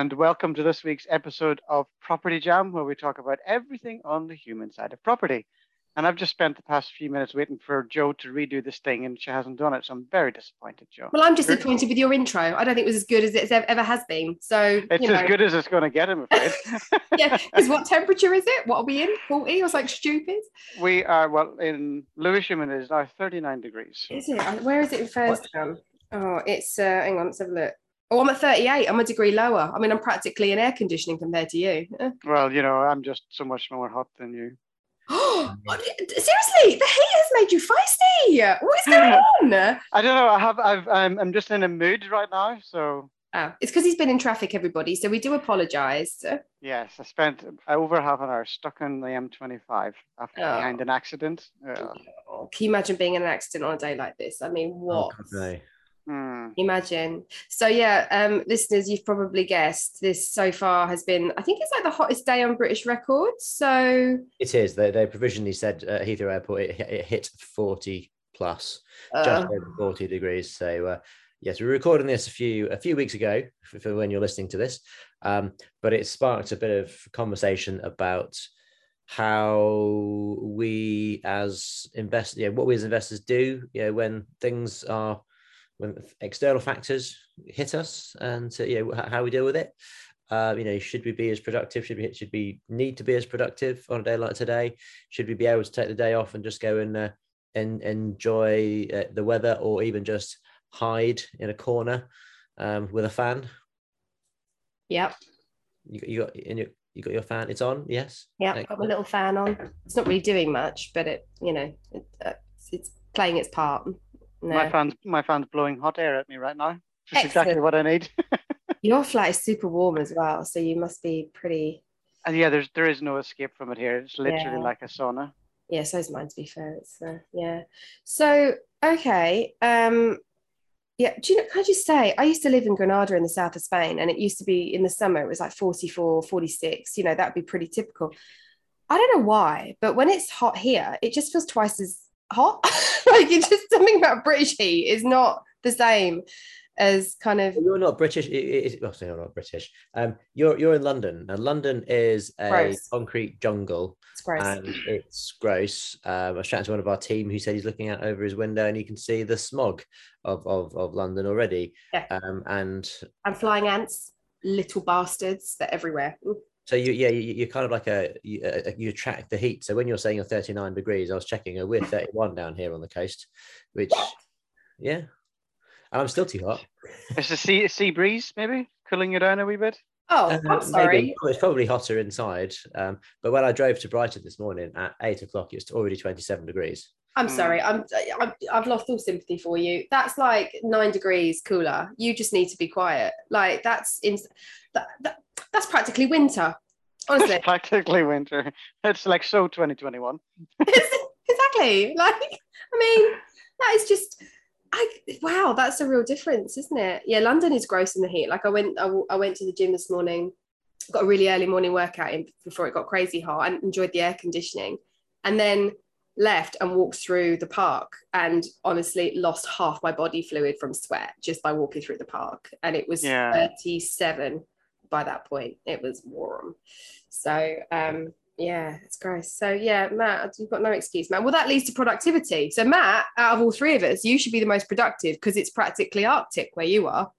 And welcome to this week's episode of Property Jam, where we talk about everything on the human side of property. And I've just spent the past few minutes waiting for Joe to redo this thing, and she hasn't done it. So I'm very disappointed, Joe. Well, I'm disappointed with your intro. I don't think it was as good as it ever has been. So it's you know. as good as it's going to get, I'm afraid. yeah, because what temperature is it? What are we in? 40 or something stupid? We are, well, in Lewisham, and it is now 39 degrees. Is it? Where is it in Firstown? Oh, it's, uh, hang on, let's have a look. Oh, I'm at 38. I'm a degree lower. I mean, I'm practically in air conditioning compared to you. Well, you know, I'm just so much more hot than you. Oh, seriously, the heat has made you feisty. What is going on? I don't know. I have. I've. I'm. I'm just in a mood right now. So. Oh, it's because he's been in traffic, everybody. So we do apologise. Yes, I spent over half an hour stuck on the M25 after Oh. behind an accident. Oh, can you imagine being in an accident on a day like this? I mean, what? Hmm. Imagine. So yeah, um, listeners, you've probably guessed this so far has been. I think it's like the hottest day on British records. So It is. They, they provisionally said at Heathrow Airport it, it hit 40 plus, uh, just over 40 degrees. So uh, yes, we were recording this a few a few weeks ago for, for when you're listening to this, um, but it sparked a bit of conversation about how we as investors, yeah, what we as investors do, you know, when things are when external factors hit us, and uh, you know how we deal with it. Uh, you know, should we be as productive? Should we should we need to be as productive on a day like today? Should we be able to take the day off and just go and uh, and enjoy uh, the weather, or even just hide in a corner um, with a fan? yep, You, you got in your you got your fan. It's on. Yes. yep. Got my little fan on. It's not really doing much, but it, you know, it, uh, it's playing its part. No. My fan's my fan's blowing hot air at me right now. Just exactly what I need. Your flat is super warm as well, so you must be pretty. and yeah, there's there is no escape from it here. It's literally Yeah. like a sauna. Yeah, so's mine. To be fair, it's uh, yeah. So okay, um, yeah. Do you know? Can I just say, I used to live in Granada in the south of Spain, and it used to be in the summer it was like 44, 46. You know, that'd be pretty typical. I don't know why, but when it's hot here, it just feels twice as hot. like it's just something about British heat is not the same as kind of You're not British. It, it, well, sorry, you're not British. Um, you're you're in London, and London is a Gross. concrete jungle. it's gross. and it's gross. Um, I was chatting to one of our team who said he's looking out over his window and he can see the smog of of, of London already. Yeah. Um, and and flying ants, little bastards, they're everywhere. Ooh. So you yeah you, you're kind of like a you, uh, you attract the heat. So when you're saying you're 39 degrees, I was checking. uh, We're 31 down here on the coast, which yeah, and I'm still too hot. It's the sea sea breeze, maybe cooling you down a wee bit. Oh, Uh, I'm sorry. maybe. It's probably hotter inside. Um, but when I drove to Brighton this morning at eight o'clock, it's already 27 degrees. I'm Mm. sorry. I'm, I'm I've lost all sympathy for you. That's like nine degrees cooler. You just need to be quiet. Like that's in that, that that's practically winter. Honestly, It's practically winter. It's like so 2021. exactly. Like I mean, that is just. I wow, that's a real difference, isn't it? Yeah, London is gross in the heat. Like I went, I went to the gym this morning, got a really early morning workout in before it got crazy hot, and enjoyed the air conditioning, and then left and walked through the park, and honestly lost half my body fluid from sweat just by walking through the park, and it was Yeah. 37 by that point. It was warm, so um, yeah, it's gross. So yeah, Matt, you've got no excuse, Matt. Well, that leads to productivity. So Matt, out of all three of us, you should be the most productive because it's practically Arctic where you are.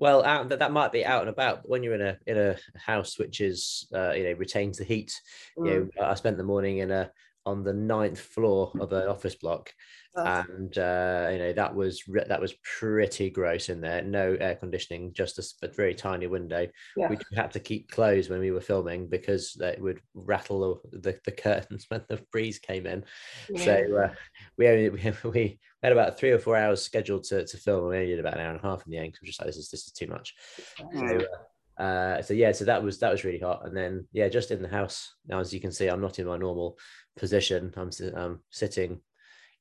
Well, out, that that might be out and about. But when you're in a in a house which is uh, you know retains the heat, you Mm. know, I spent the morning in a on the ninth floor of an office block, and uh, you know that was re- that was pretty gross in there. No air conditioning, just a, a very tiny window, Yeah. we had to keep closed when we were filming because it would rattle the, the, curtains when the breeze came in. Yeah. So uh, we only we, we had about three or four hours scheduled to, to film, and we only did about an hour and a half in the end because we're just like this is this is too much. So, uh, uh, so yeah, so that was that was really hot, and then yeah, just in the house now, as you can see, I'm not in my normal position. I'm, I'm um, sitting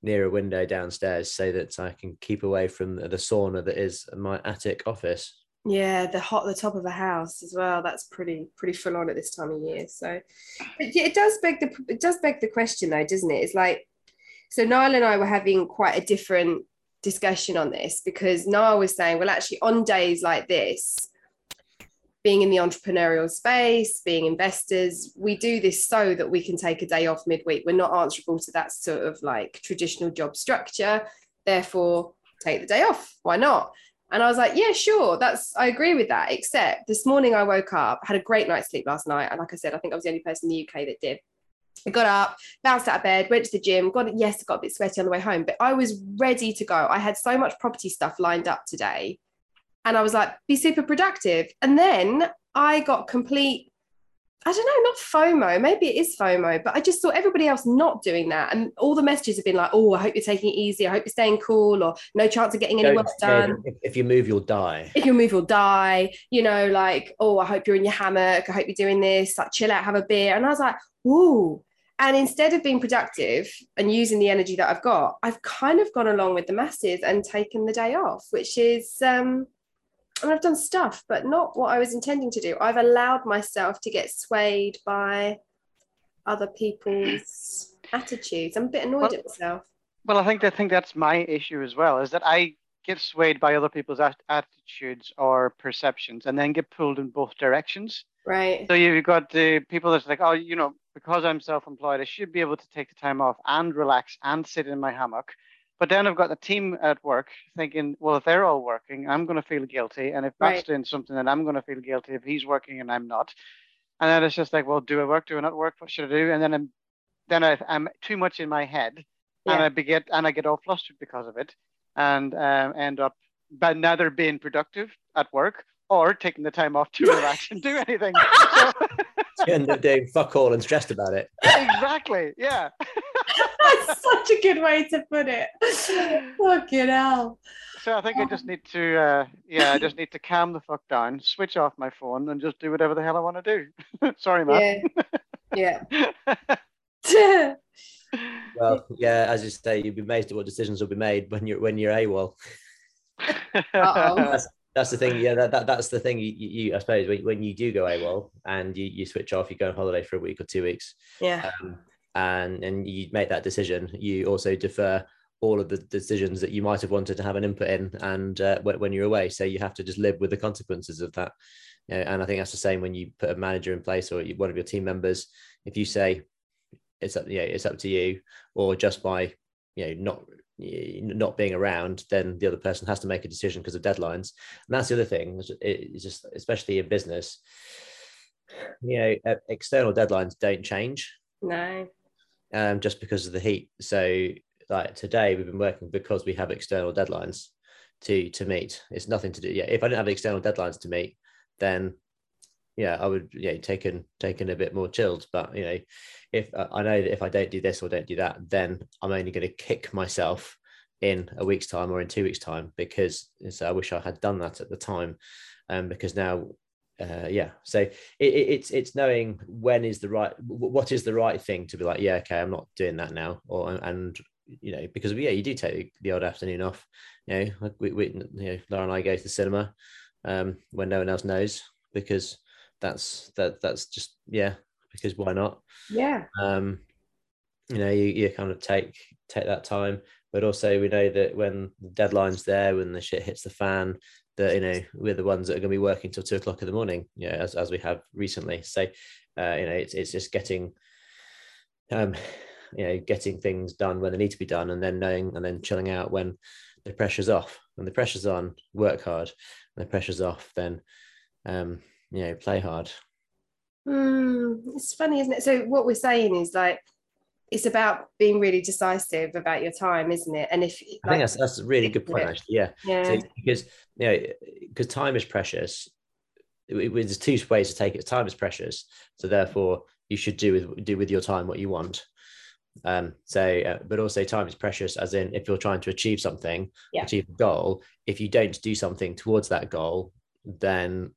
near a window downstairs so that I can keep away from the sauna that is my attic office. Yeah, the hot the top of a house as well. That's pretty pretty full on at this time of year. So but yeah, it does beg the it does beg the question though, doesn't it? It's like so Niall and I were having quite a different discussion on this because Niall was saying, well, actually, on days like this, being in the entrepreneurial space, being investors, we do this so that we can take a day off midweek. We're not answerable to that sort of like traditional job structure. Therefore, take the day off. Why not? And I was like, yeah, sure. That's I agree with that. Except this morning I woke up, had a great night's sleep last night. And like I said, I think I was the only person in the UK that did. I got up, bounced out of bed, went to the gym, got yes, got a bit sweaty on the way home, but I was ready to go. I had so much property stuff lined up today. And I was like, be super productive. And then I got complete I don't know, not FOMO. Maybe it is FOMO, but I just saw everybody else not doing that. And all the messages have been like, oh, I hope you're taking it easy. I hope you're staying cool, or no chance of getting any work done. If, if, you move, you'll die. If you move, you'll die. You know, like, oh, I hope you're in your hammock. I hope you're doing this. Like, chill out, have a beer. And I was like, ooh. And instead of being productive and using the energy that I've got, I've kind of gone along with the masses and taken the day off, which is um, and I've done stuff, but not what I was intending to do. I've allowed myself to get swayed by other people's attitudes. I'm a bit annoyed well, at myself. Well, I think I think that's my issue as well. Is that I get swayed by other people's attitudes or perceptions, and then get pulled in both directions. Right. So you've got the people that's like, oh, you know, because I'm self-employed, I should be able to take the time off and relax and sit in my hammock but then I've got the team at work thinking, well, if they're all working, I'm going to feel guilty. And if right. Matt's doing something, then I'm going to feel guilty if he's working and I'm not. And then it's just like, well, do I work? Do I not work? What should I do? And then I'm, then I, am too much in my head, yeah. and I begin, and I get all flustered because of it, and um, end up by neither being productive at work or taking the time off to relax and do anything. So, you end up doing fuck all and stressed about it. exactly. Yeah. That's such a good way to put it. Fucking hell. So I think I just need to, uh, yeah, I just need to calm the fuck down, switch off my phone, and just do whatever the hell I want to do. Sorry, man. Yeah. Yeah. well, yeah, as you say, you'd be amazed at what decisions will be made when you're when you're AWOL. that's, that's the thing. Yeah, that, that that's the thing. You, you I suppose when, when you do go AWOL and you, you switch off, you go on holiday for a week or two weeks. Yeah. Um, and and you make that decision, you also defer all of the decisions that you might have wanted to have an input in, and uh, when you're away, so you have to just live with the consequences of that. You know, and I think that's the same when you put a manager in place or one of your team members. If you say it's up, yeah, it's up to you, or just by you know not not being around, then the other person has to make a decision because of deadlines. And that's the other thing. It's just especially in business, you know, external deadlines don't change. No um, just because of the heat. So like today we've been working because we have external deadlines to to meet. It's nothing to do. Yeah, if I didn't have external deadlines to meet, then yeah, I would yeah taken taken a bit more chilled. But you know, if uh, I know that if I don't do this or don't do that, then I'm only going to kick myself in a week's time or in two weeks' time because so I wish I had done that at the time. Um, because now uh, yeah. So it, it's it's knowing when is the right what is the right thing to be like yeah okay i'm not doing that now or and you know because yeah you do take the odd afternoon off you know like we, we you know laura and i go to the cinema um when no one else knows because that's that that's just yeah because why not? Yeah. Um you know you, you kind of take take that time but also we know that when the deadline's there when the shit hits the fan that you know we're the ones that are going to be working till two o'clock in the morning yeah as, as we have recently. So uh, you know it's, it's just getting um you know getting things done when they need to be done and then knowing and then chilling out when the pressure's off. When the pressure's on work hard. And the pressure's off then um you know play hard. Mm, it's funny isn't it? So what we're saying is like it's about being really decisive about your time, isn't it? And if I think that's that's a really good point, actually. Yeah, yeah. So, because you know, because time is precious. It, it, there's two ways to take it. Time is precious, so therefore you should do with do with your time what you want. Um, so, uh, but also time is precious, as in if you're trying to achieve something, yeah. achieve a goal. If you don't do something towards that goal, then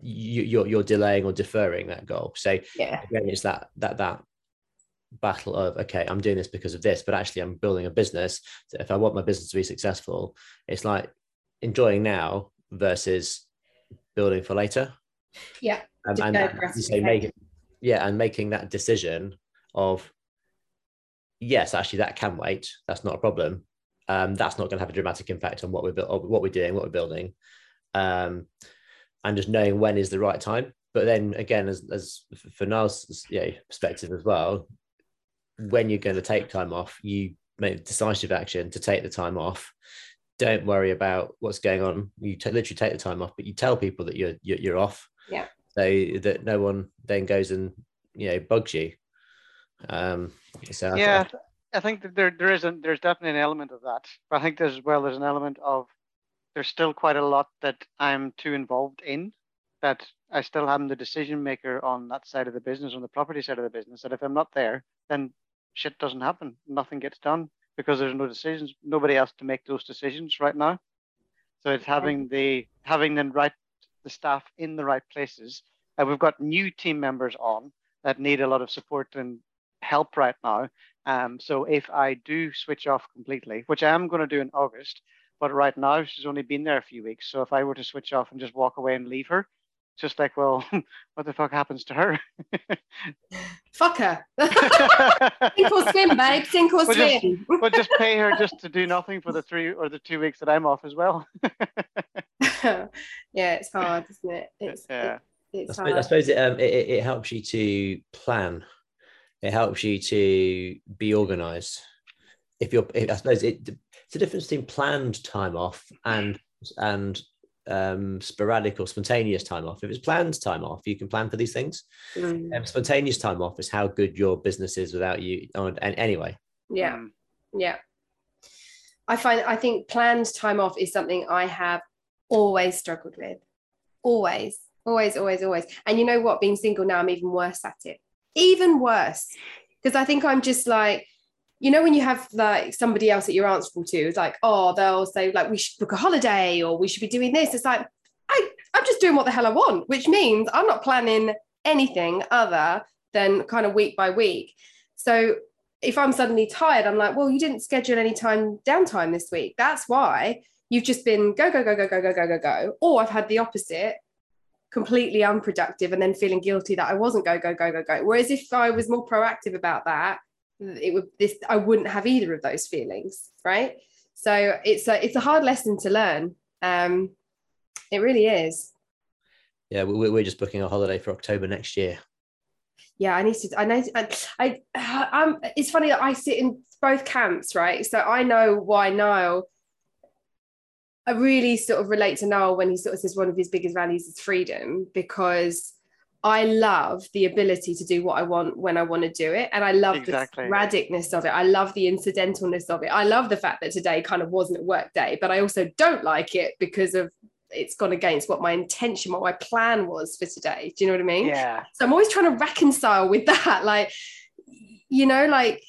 you, you're you're delaying or deferring that goal. So yeah, again, it's that that that battle of okay i'm doing this because of this but actually i'm building a business. So if i want my business to be successful it's like enjoying now versus building for later. Yeah. um, and that- you say it yeah and making that decision of yes actually that can wait. That's not a problem. Um, that's not going to have a dramatic impact on what we're buil- what we're doing what we're building. Um, and just knowing when is the right time. But then again as, as for Niall's yeah, perspective as well when you're going to take time off you make decisive action to take the time off don't worry about what's going on you t- literally take the time off but you tell people that you're you're, you're off Yeah. so that no one then goes and you know bugs you um so I- yeah, I think that there there is a, there's definitely an element of that. But I think there's as well there's an element of there's still quite a lot that I'm too involved in that I still am the decision maker on that side of the business, on the property side of the business. That if I'm not there, then shit doesn't happen. Nothing gets done because there's no decisions, nobody else to make those decisions right now. So it's having the having the right the staff in the right places. And we've got new team members on that need a lot of support and help right now. Um, so if I do switch off completely, which I am going to do in August, but right now she's only been there a few weeks. So if I were to switch off and just walk away and leave her, it's just like, well, what the fuck happens to her? Fuck her. Sink or swim, babe. Sink or Well, just- swim. but just pay her just to do nothing for the three or the two weeks that I'm off as well. yeah, it's hard, isn't it? It's Yeah. it- it's I suppose, I suppose it, um, it, it it helps you to plan. It helps you to be organized. If you're, I suppose it, it's a difference between planned time off and and um, sporadic or spontaneous time off. If it's planned time off, you can plan for these things. Mm, Um, spontaneous time off is how good your business is without you. Oh, and, and anyway, yeah. Mm. Yeah. I find I think planned time off is something I have always struggled with. Always, always, always, always. And you know what? Being single now, I'm even worse at it. Even worse. Because I think I'm just like, you know, when you have like somebody else that you're answerable to, it's like, oh, they'll say, like, we should book a holiday or we should be doing this. It's like, I, I'm just doing what the hell I want, which means I'm not planning anything other than kind of week by week. So if I'm suddenly tired, I'm like, well, you didn't schedule any time downtime this week. That's why you've just been go, go, go, go, go, go, go, go, go. Or I've had the opposite, completely unproductive and then feeling guilty that I wasn't go, go, go, go, go. Whereas if I was more proactive about that, it would this I wouldn't have either of those feelings, right? So it's a it's a hard lesson to learn. Um, it really is. yeah, we, we're just booking a holiday for October next year. yeah i need to i know i i i'm it's funny that i sit in both camps right so i know why niall i really sort of relate to niall when he sort of says one of his biggest values is freedom because i love the ability to do what i want when i want to do it and i love Exactly. the radicness of it i love the incidentalness of it i love the fact that today kind of wasn't a work day but i also don't like it because of it's gone against what my intention what my plan was for today do you know what i mean Yeah. so I'm always trying to reconcile with that. Like, you know, like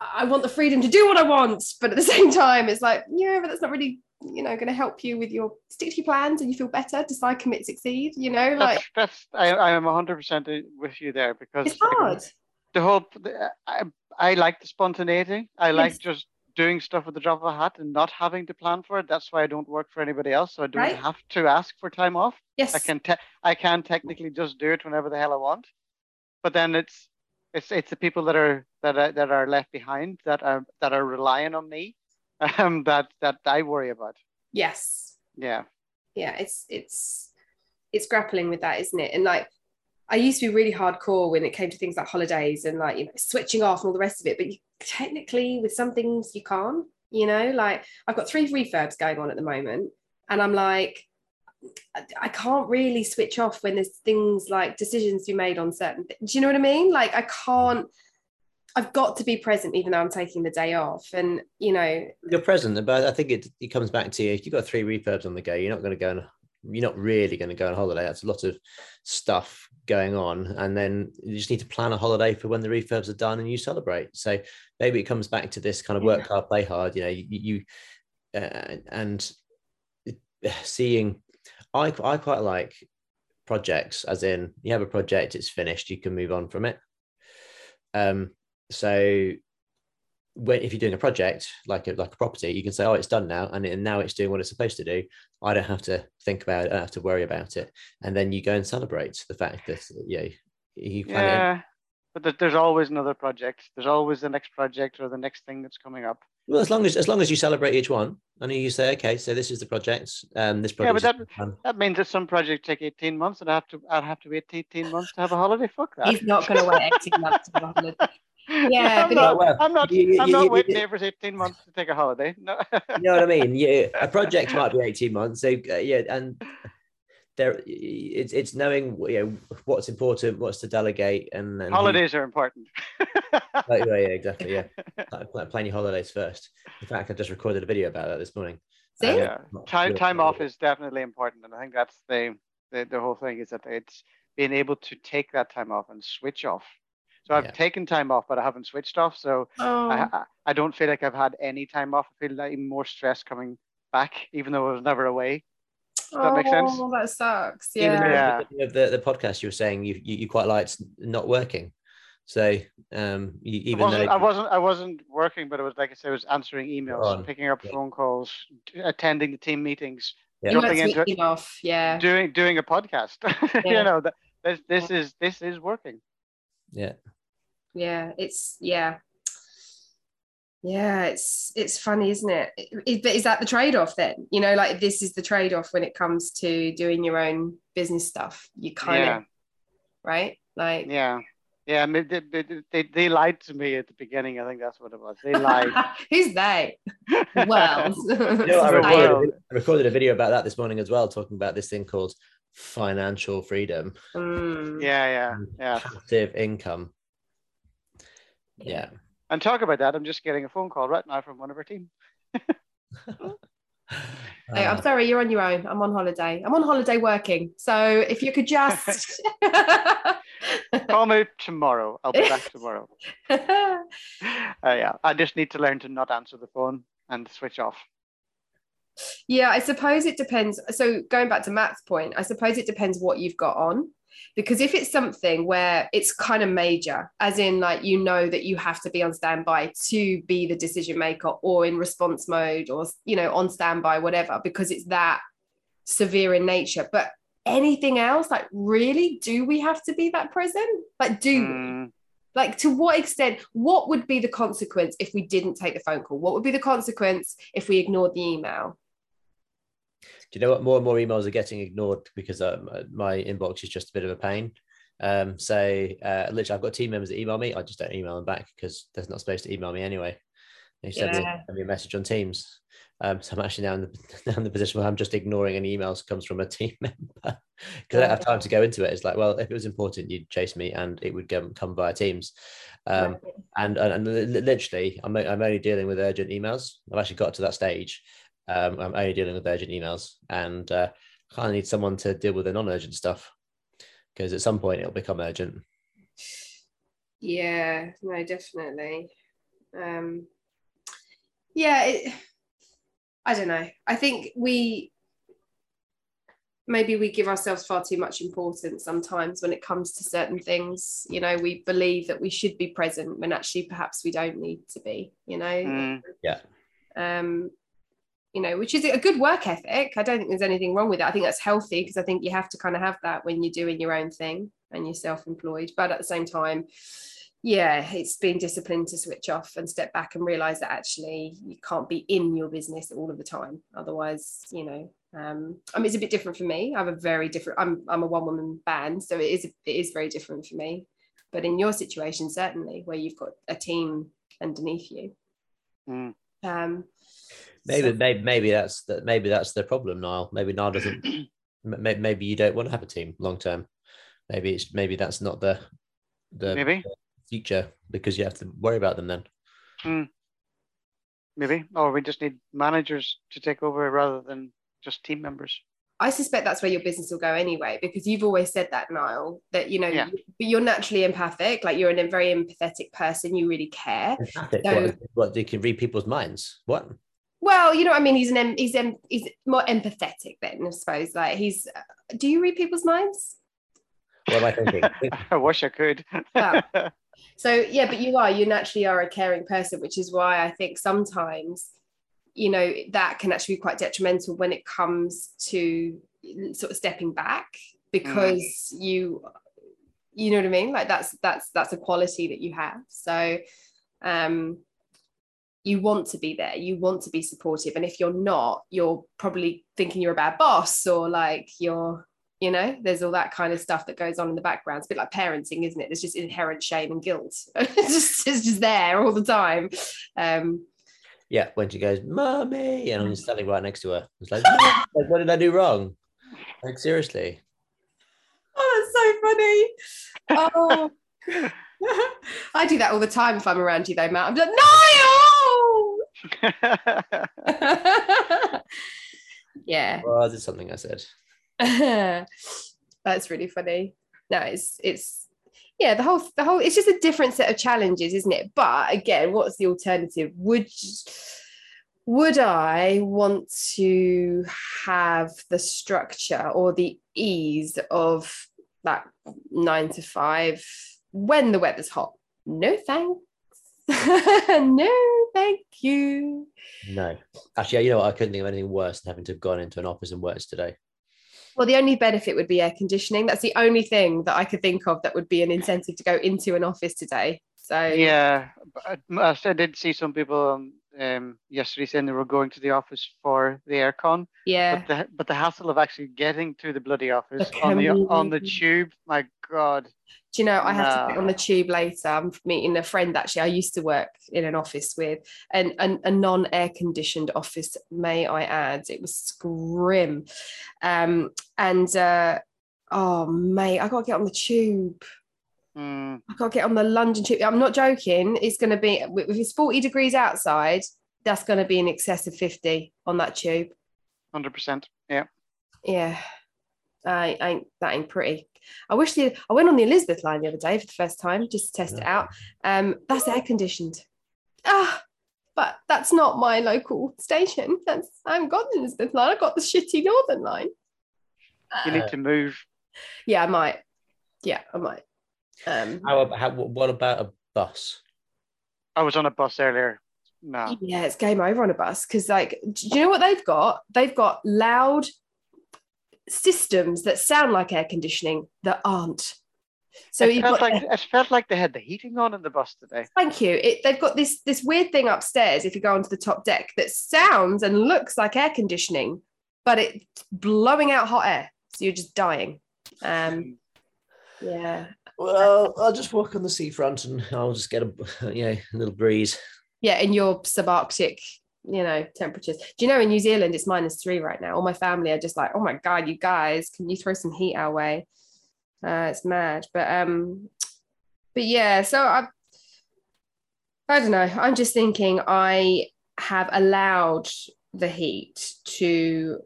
I want the freedom to do what I want, but at the same time, it's like, yeah, but that's not really, you know, going to help you with your stick to your plans and you feel better, decide, commit, succeed, you know, like That's, that's I, I am 100% with you there because it's hard. the whole I, I like the spontaneity. I like Yes. just doing stuff with the drop of a hat and not having to plan for it. That's why I don't work for anybody else. So I don't Right. have to ask for time off. Yes. I can te- I can technically just do it whenever the hell I want. But then it's it's it's the people that are that are, that are left behind that are that are relying on me um, that that I worry about. Yes. Yeah. yeah it's it's it's grappling with that isn't it and like i used to be really hardcore when it came to things like holidays and like you know switching off and all the rest of it but you, technically with some things you can't you know like i've got three refurbs going on at the moment and i'm like I- I can't really switch off when there's things like decisions you made on certain th- do you know what I mean? Like I can't I've got to be present even though I'm taking the day off. And you know, You're present, but I think it, it comes back to you. if you've got three refurbs on the go, you're not going to go and you're not really going to go on holiday. That's a lot of stuff going on, and then you just need to plan a holiday for when the refurbs are done and you celebrate. So maybe it comes back to this kind of work hard, play hard. You know, you, you uh, and seeing. I I quite like projects, as in you have a project, it's finished, you can move on from it. Um, so when if you're doing a project like a like a property, you can say, "Oh, it's done now," and, and now it's doing what it's supposed to do. I don't have to think about it. I don't have to worry about it, and then you go and celebrate the fact that yeah, you plan it. Yeah, but there's always another project. There's always the next project or the next thing that's coming up. Well, as long as as long as you celebrate each one, and you say, "Okay, so this is the project, um, this project. Yeah, project." but is done." That means that some projects take 18 months, and I have to I'd have to wait 18 months to have a holiday. Fuck that. He's not going to wait 18 months to go on holiday. Yeah, I'm but not, Well, I'm not, you- you- I'm not you- waiting every 18 months to take a holiday. No. you know what I mean? Yeah, a project might be eighteen months. So uh, yeah, and there, it's it's knowing you know what's important, what's to delegate, and, and who- Holidays are important. Like, yeah, yeah, exactly. Yeah, Like, like plan your holidays first. In fact, I just recorded a video about that this morning. See? yeah. Time really- time off is definitely important, and I think that's the, the the whole thing is that it's being able to take that time off and switch off. So I've Yeah. taken time off, but I haven't switched off. So Oh, I, I I don't feel like I've had any time off. I feel like even more stress coming back, even though I was never away. Does that make sense? Oh, that sucks. Yeah. though Yeah. the the, the podcast, you were saying you, you, you quite liked not working. So um, you, I even wasn't, though I wasn't I wasn't working, but it was like I said, I was answering emails, picking up Yeah. phone calls, attending the team meetings, Yeah. Jumping into it, off. Yeah. doing doing a podcast. Yeah. you know that this this is this is working. yeah, yeah it's yeah yeah it's it's funny isn't it is, is that the trade-off then you know like this is the trade-off when it comes to doing your own business stuff you kind Yeah. of right like Yeah. Yeah, I mean, they, they, they, they lied to me at the beginning. I think that's what it was. They lied. who's they well You know, I, recorded. I recorded a video about that this morning as well, talking about this thing called financial freedom, Mm, yeah, yeah, yeah. passive income. Yeah. And talk about that. I'm just getting a phone call right now from one of our team. Hey, I'm Uh, sorry, you're on your own. I'm on holiday. I'm on holiday working. So if you could just Call me tomorrow. I'll be back tomorrow. Uh, yeah, I just need to learn to not answer the phone and switch off. Yeah, I suppose it depends. So going back to Matt's point, I suppose it depends what you've got on. Because if it's something where it's kind of major, as in like you know that you have to be on standby to be the decision maker or in response mode or you know on standby, whatever, because it's that severe in nature. But anything else, like really, do we have to be that present? Like, do we? Mm, like to what extent what would be the consequence if we didn't take the phone call what would be the consequence if we ignored the email Do you know what? More and more emails are getting ignored because uh, my inbox is just a bit of a pain. Um, so uh, literally, I've got team members that email me. I just don't email them back because they're not supposed to email me anyway. They send, me, Yeah. send me a message on Teams. Um, so I'm actually now in the now in the position where I'm just ignoring any emails that comes from a team member because I don't have time to go into it. It's like, well, if it was important, you'd chase me and it would come, come via Teams. Um, and, and, and literally, I'm, I'm only dealing with urgent emails. I've actually got to that stage. Um, I'm only dealing with urgent emails, and uh, I kind of need someone to deal with the non-urgent stuff because at some point it'll become urgent. yeah no definitely. Um yeah it, i don't know. I think we maybe we give ourselves far too much importance sometimes when it comes to certain things. You know we believe that we should be present when actually perhaps we don't need to be you know? Mm, um you know which is a good work ethic. I don't think there's anything wrong with it i think that's healthy because i think you have to kind of have that when you're doing your own thing and you're self-employed. But at the same time yeah it's being disciplined to switch off and step back and realize that actually you can't be in your business all of the time. Otherwise you know um i mean it's a bit different for me. I have a very different i'm i'm a one woman band so it is it is very different for me. But in your situation certainly where you've got a team underneath you. Mm. Um Maybe, so- maybe, maybe that's that. maybe that's the problem, Niall. Maybe Niall doesn't. m- maybe you don't want to have a team long term. Maybe it's maybe that's not the the Maybe, future because you have to worry about them then. maybe, or we just need managers to take over rather than just team members. I suspect that's where your business will go anyway, because you've always said that, Niall, that you know, Yeah. but you're naturally empathic, like you're a very empathetic person, you really care. Empathic, So- what, what they can read people's minds. What? Well, you know, what I mean, he's an he's he's more empathetic then, I suppose. Like he's, do you read people's minds? What am I thinking? I wish I could. Well, So yeah, but you are, you naturally are a caring person, which is why I think sometimes, you know, that can actually be quite detrimental when it comes to sort of stepping back because mm. you you know what I mean? Like that's that's that's a quality that you have. So um you want to be there you want to be supportive and if you're not you're probably thinking you're a bad boss or like you're you know there's all that kind of stuff that goes on in the background it's a bit like parenting isn't it there's just inherent shame and guilt it's just it's just there all the time um yeah when she goes mommy and i'm standing right next to her it's like what did i do wrong like seriously oh that's so funny oh I do that all the time if I'm around you though, Matt. I'm like, no! yeah. Well, that's something I said. That's really funny. No, it's it's yeah, the whole the whole it's just a different set of challenges, isn't it? But again, what's the alternative? Would would I want to have the structure or the ease of that nine to five when the weather's hot? No thanks. no, thank you. No. Actually, you know what? I couldn't think of anything worse than having to have gone into an office and worked today. Well, the only benefit would be air conditioning. That's the only thing that I could think of that would be an incentive to go into an office today. So yeah, I did see some people um, um, yesterday saying they were going to the office for the aircon. Yeah. But the, but the hassle of actually getting to the bloody office on the on the tube, my God. Do you know, I have to get on the tube later. I'm meeting a friend actually I used to work in an office with, and, and a non air conditioned office, may I add. It was grim. Um, and uh, oh, mate, I got to get on the tube. Mm. I can't get on the London tube. I'm not joking. It's going to be, if it's 40 degrees outside, that's going to be in excess of 50 on that tube. 100%. Yeah. Yeah. I ain't that ain't pretty. I wish the I went on the Elizabeth line the other day for the first time just to test it out. Um, that's air conditioned. Ah, but that's not my local station. That's I haven't got the Elizabeth line. I've got the shitty Northern line. You need to move. Yeah, I might. Yeah, I might. Um, how, how what about a bus? I was on a bus earlier. No. Yeah, it's game over on a bus because, like, do you know what they've got? They've got loud systems that sound like air conditioning that aren't. So it felt, like, it felt like they had the heating on in the bus today. Thank you. It, they've got this this weird thing upstairs. If you go onto the top deck, that sounds and looks like air conditioning, but it's blowing out hot air, so you're just dying. Um, yeah. Well, I'll just walk on the seafront and I'll just get a know a little breeze. Yeah, in your subarctic you know temperatures. Do you know in new zealand it's minus three right now. All my family are just like oh my god you guys can you throw some heat our way? Uh it's mad. But um but yeah so i i don't know. I'm just thinking i have allowed the heat to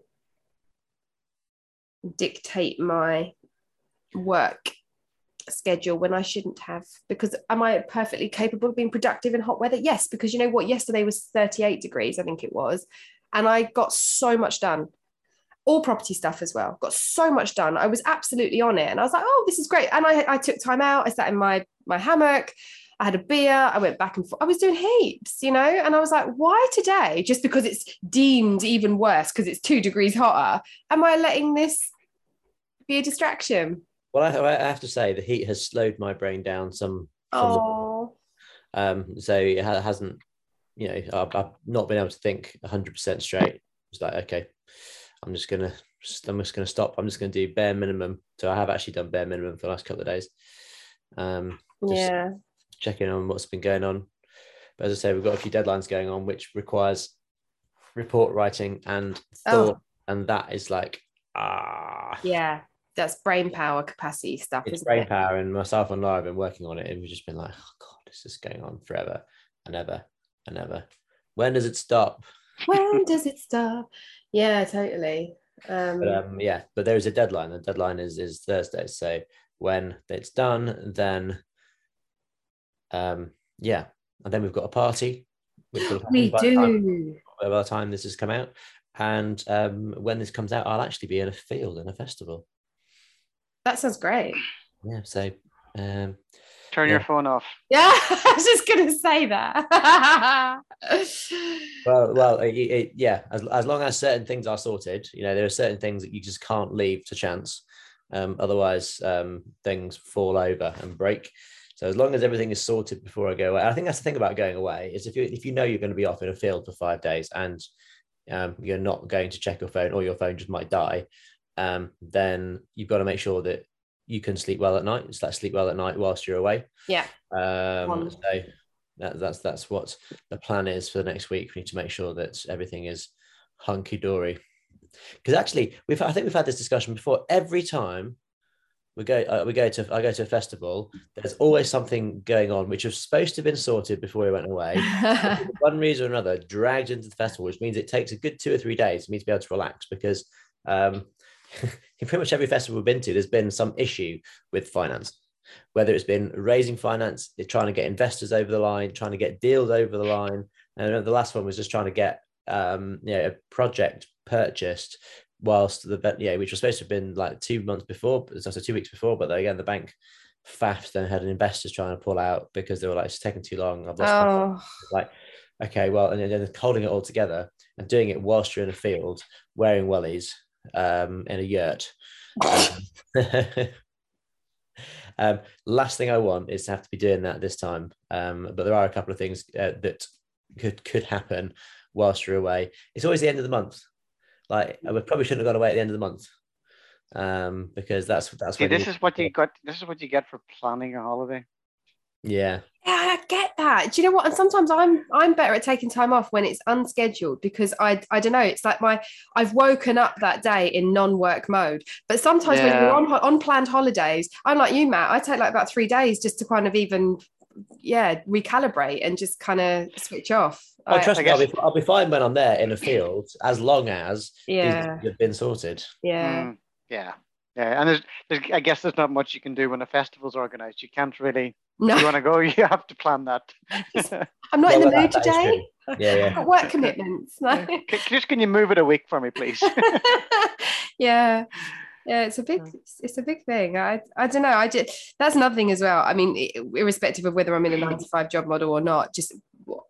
dictate my work schedule when I shouldn't have. Because am I perfectly capable of being productive in hot weather? Yes, because you know what? Yesterday was 38 degrees, I think it was. And I got so much done. All property stuff as well. Got so much done. I was absolutely on it. And I was like, oh, this is great. And I, I took time out. I sat in my my hammock. I had a beer. I went back and forth. I was doing heaps, you know, and I was like, why today? Just because it's deemed even worse because it's two degrees hotter. Am I letting this be a distraction? Well, I, I, have to say the heat has slowed my brain down some. Oh. Um, so it hasn't, you know, I've, I've not been able to think 100% straight. It's like, okay, I'm just gonna, I'm just gonna stop. I'm just gonna do bare minimum. So I have actually done bare minimum for the last couple of days. Um, yeah. Checking on what's been going on. But as I say, we've got a few deadlines going on, which requires report writing and oh. thought, oh. and that is like ah. Yeah, that's brain power capacity stuff. It's brain it? power, and myself and Laura have been working on it, and we've just been like, oh god, this is going on forever and ever and ever. When does it stop? When does it stop? Yeah, totally. Um, but, um, yeah, but there is a deadline. The deadline is is Thursday. So when it's done, then um, yeah, and then we've got a party. Which will we by do. Time, by the time this has come out, and um, when this comes out, I'll actually be in a field in a festival. That sounds great. Yeah. So, um, Turn your phone off. Yeah, I was just gonna say that. Well, well, it, it, yeah. As, as long as certain things are sorted, you know, there are certain things that you just can't leave to chance. Um, otherwise, um, things fall over and break. So as long as everything is sorted before I go away, I think that's the thing about going away is if you if you know you're going to be off in a field for five days and um, you're not going to check your phone or your phone just might die, um, then you've got to make sure that you can sleep well at night. It's like sleep well at night whilst you're away. yeah, Um, so that, that's that's what the plan is for the next week. We need to make sure that everything is hunky dory. Because actually, we've I think we've had this discussion before. Every time we go uh, we go to I go to a festival, there's always something going on which was supposed to have been sorted before we went away. for one reason or another, dragged into the festival, which means it takes a good two or three days for me to be able to relax because um, in pretty much every festival we've been to, there's been some issue with finance. Whether it's been raising finance, trying to get investors over the line, trying to get deals over the line. And the last one was just trying to get um, you know, a project purchased whilst the yeah, which was supposed to have been like two months before, but it's also two weeks before, but again, the bank faffed and had an investors trying to pull out because they were like, it's taking too long. I've lost oh, like okay well and then holding it all together and doing it whilst you're in a field wearing wellies um in a yurt um, um, last thing i want is to have to be doing that this time um but there are a couple of things uh, that could could happen whilst you're away it's always the end of the month like we probably shouldn't have gone away at the end of the month um because that's that's See, this is what you got. This is what you get for planning a holiday. Yeah yeah, I get that. Do you know what? And sometimes I'm I'm better at taking time off when it's unscheduled because I I don't know. It's like my I've woken up that day in non-work mode. But sometimes when Yeah. you're on on planned holidays, I'm like you, Matt. I take like about three days just to kind of even yeah recalibrate and just kind of switch off. Oh, I- trust I me, I'll be, I'll be fine when I'm there in a field, as long as yeah, things have been sorted. yeah. Mm, yeah. Yeah. And there's, there's, I guess there's not much you can do when a festival's organized. You can't really, No, you want to go, you have to plan that. I'm not in the mood that- that is today. true. Yeah, yeah. I've got work commitments. No. Can, just can you move it a week for me, please? yeah yeah it's a big it's a big thing i i don't know i did that's another thing as well i mean irrespective of whether i'm in a nine to five job model or not just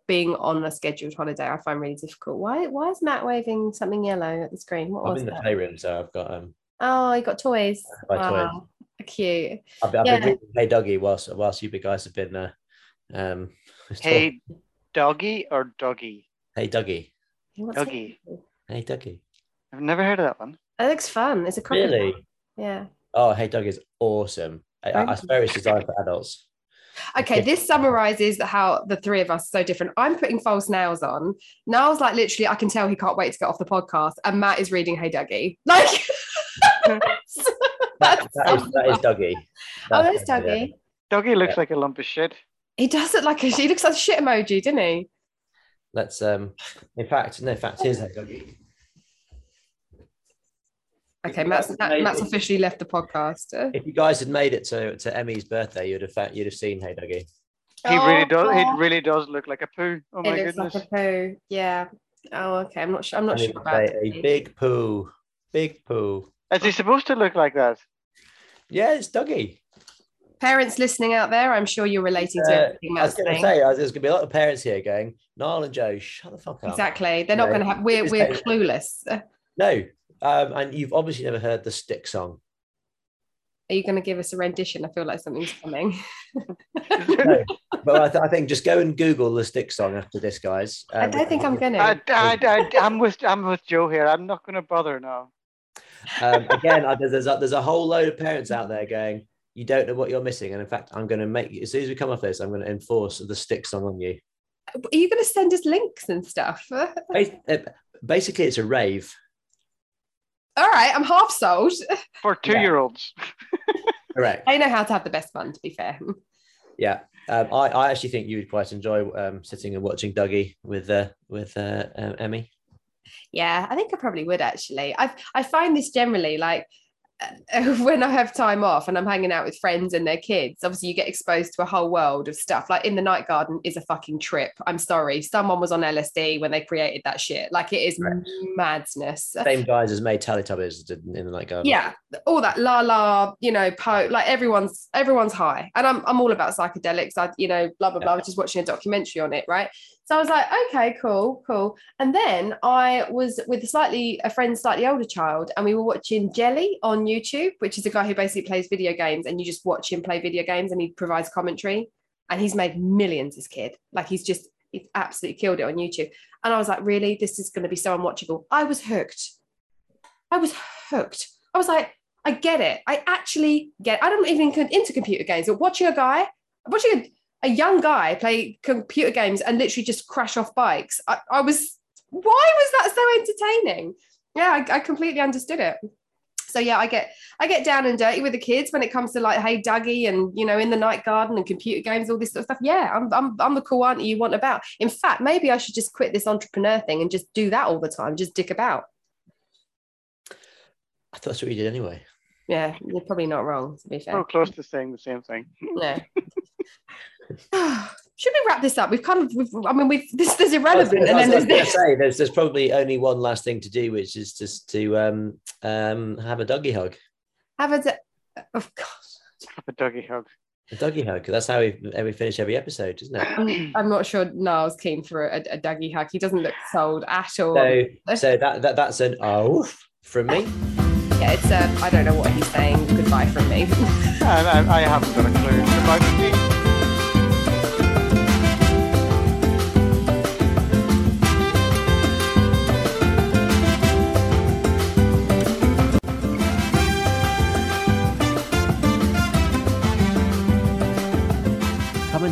being on a scheduled holiday i find really difficult why why is matt waving something yellow at the screen what I'm was in the playroom, so I've got um, oh you got toys my toys. Wow, cute I've, been- I've Yeah. been reading Hey Doggy whilst whilst you big guys have been uh, um, hey, doggy or doggy? hey Duggee, What's Doggy. it? hey Duggee. I've never heard of that one. it looks fun it's a crocodile. Really? yeah Oh, hey Duggee is awesome. I, I, I Thank swear it's designed for adults. Okay, this summarizes how the three of us are so different. I'm putting false nails on. Niall's like literally, I can tell he can't wait to get off the podcast, and Matt is reading Hey Duggee. Like, That, that is that is Duggee. oh, there's yeah. Duggee. Doggy looks Yeah. like a lump of shit. He does look like a he looks like a shit emoji, didn't he? Let's um. In fact, no. In fact, here's Hey Duggee. Okay, Matt's, Matt- Matt's officially left the podcast. If you guys had made it to, to Emmy's birthday, you'd have fa- you'd have seen Hey Duggee. He really Oh, does. God. He really does look like a poo. Oh my It looks goodness. like a poo. Yeah. Oh, okay. I'm not sure. I'm not I sure about a, a big poo, big poo. Is he supposed to look like that? Yeah, it's Duggee. Parents listening out there, I'm sure you're relating to Uh, everything I was going to say, uh, there's going to be a lot of parents here going, Niall and Joe, shut the fuck up. Exactly. They're not going to have. We're we're clueless. No, um, and you've obviously never heard the stick song. Are you going to give us a rendition? I feel like something's coming. No, but I, th- I think just go and Google the stick song after this, guys. I Um, don't think I'm going I, to. I, I, I'm with I'm with Joe here. I'm not going to bother now. Um, again, I, there's a, there's a whole load of parents out there going, you don't know what you're missing, and in fact, I'm going to make as soon as we come off this, I'm going to enforce the stick song on you. Are you going to send us links and stuff? All Bas- uh, Basically, it's a rave. All right, I'm half sold. For two year olds. Correct. I know how to have the best fun. To be fair. Yeah. Um, I, I actually think you would quite enjoy um, sitting and watching Duggee with uh, with uh, um, Emmy. Yeah, I think I probably would actually. I I find this generally like when I have time off and I'm hanging out with friends and their kids, obviously you get exposed to a whole world of stuff. Like in the night garden is a fucking trip. I'm sorry. Someone was on LSD when they created that shit. Like it is Right. madness. Same guys as made Teletubbies did in the night garden. Yeah, all that la la, you know, po like everyone's everyone's high. And I'm I'm all about psychedelics. I, you know, blah blah blah. Was just watching a documentary on it, right? So I was like, okay, cool, cool. And then I was with a slightly a friend, slightly older child, and we were watching Jelly on YouTube, which is a guy who basically plays video games, and you just watch him play video games, and he provides commentary. And he's made millions, as kid. Like he's just he's absolutely killed it on YouTube. And I was like, really, this is going to be so unwatchable. I was hooked. I was hooked. I was like, I get it. I actually get. It. I don't even into computer games, but watching a guy, watching a a young guy play computer games and literally just crash off bikes. I, I was, why was that so entertaining? Yeah, I, I completely understood it. So yeah, I get I get down and dirty with the kids when it comes to like, hey, Duggee, and you know, in the night garden and computer games, all this sort of stuff. Yeah, I'm I'm I'm the cool auntie you want about. In fact, maybe I should just quit this entrepreneur thing and just do that all the time, just dick about. I thought that's what you did anyway. Yeah, you're probably not wrong, to be fair. So close to saying the same thing. Yeah. Should we wrap this up? We've kind of, we've, I mean, we've this is I was irrelevant, gonna- and then there's this. say there's there's probably only one last thing to do, which is just to um um have a doggy hug. Have a, d- of course. Have a Duggee hug. A doggy hug. That's how we we finish every episode, isn't it? I'm, I'm not sure Niall's keen for a, a Duggee hug. He doesn't look sold at all. So so that, that that's an oh from me. yeah, it's a, I don't know what he's saying. Goodbye from me. And I, I haven't got a clue. Goodbye from me.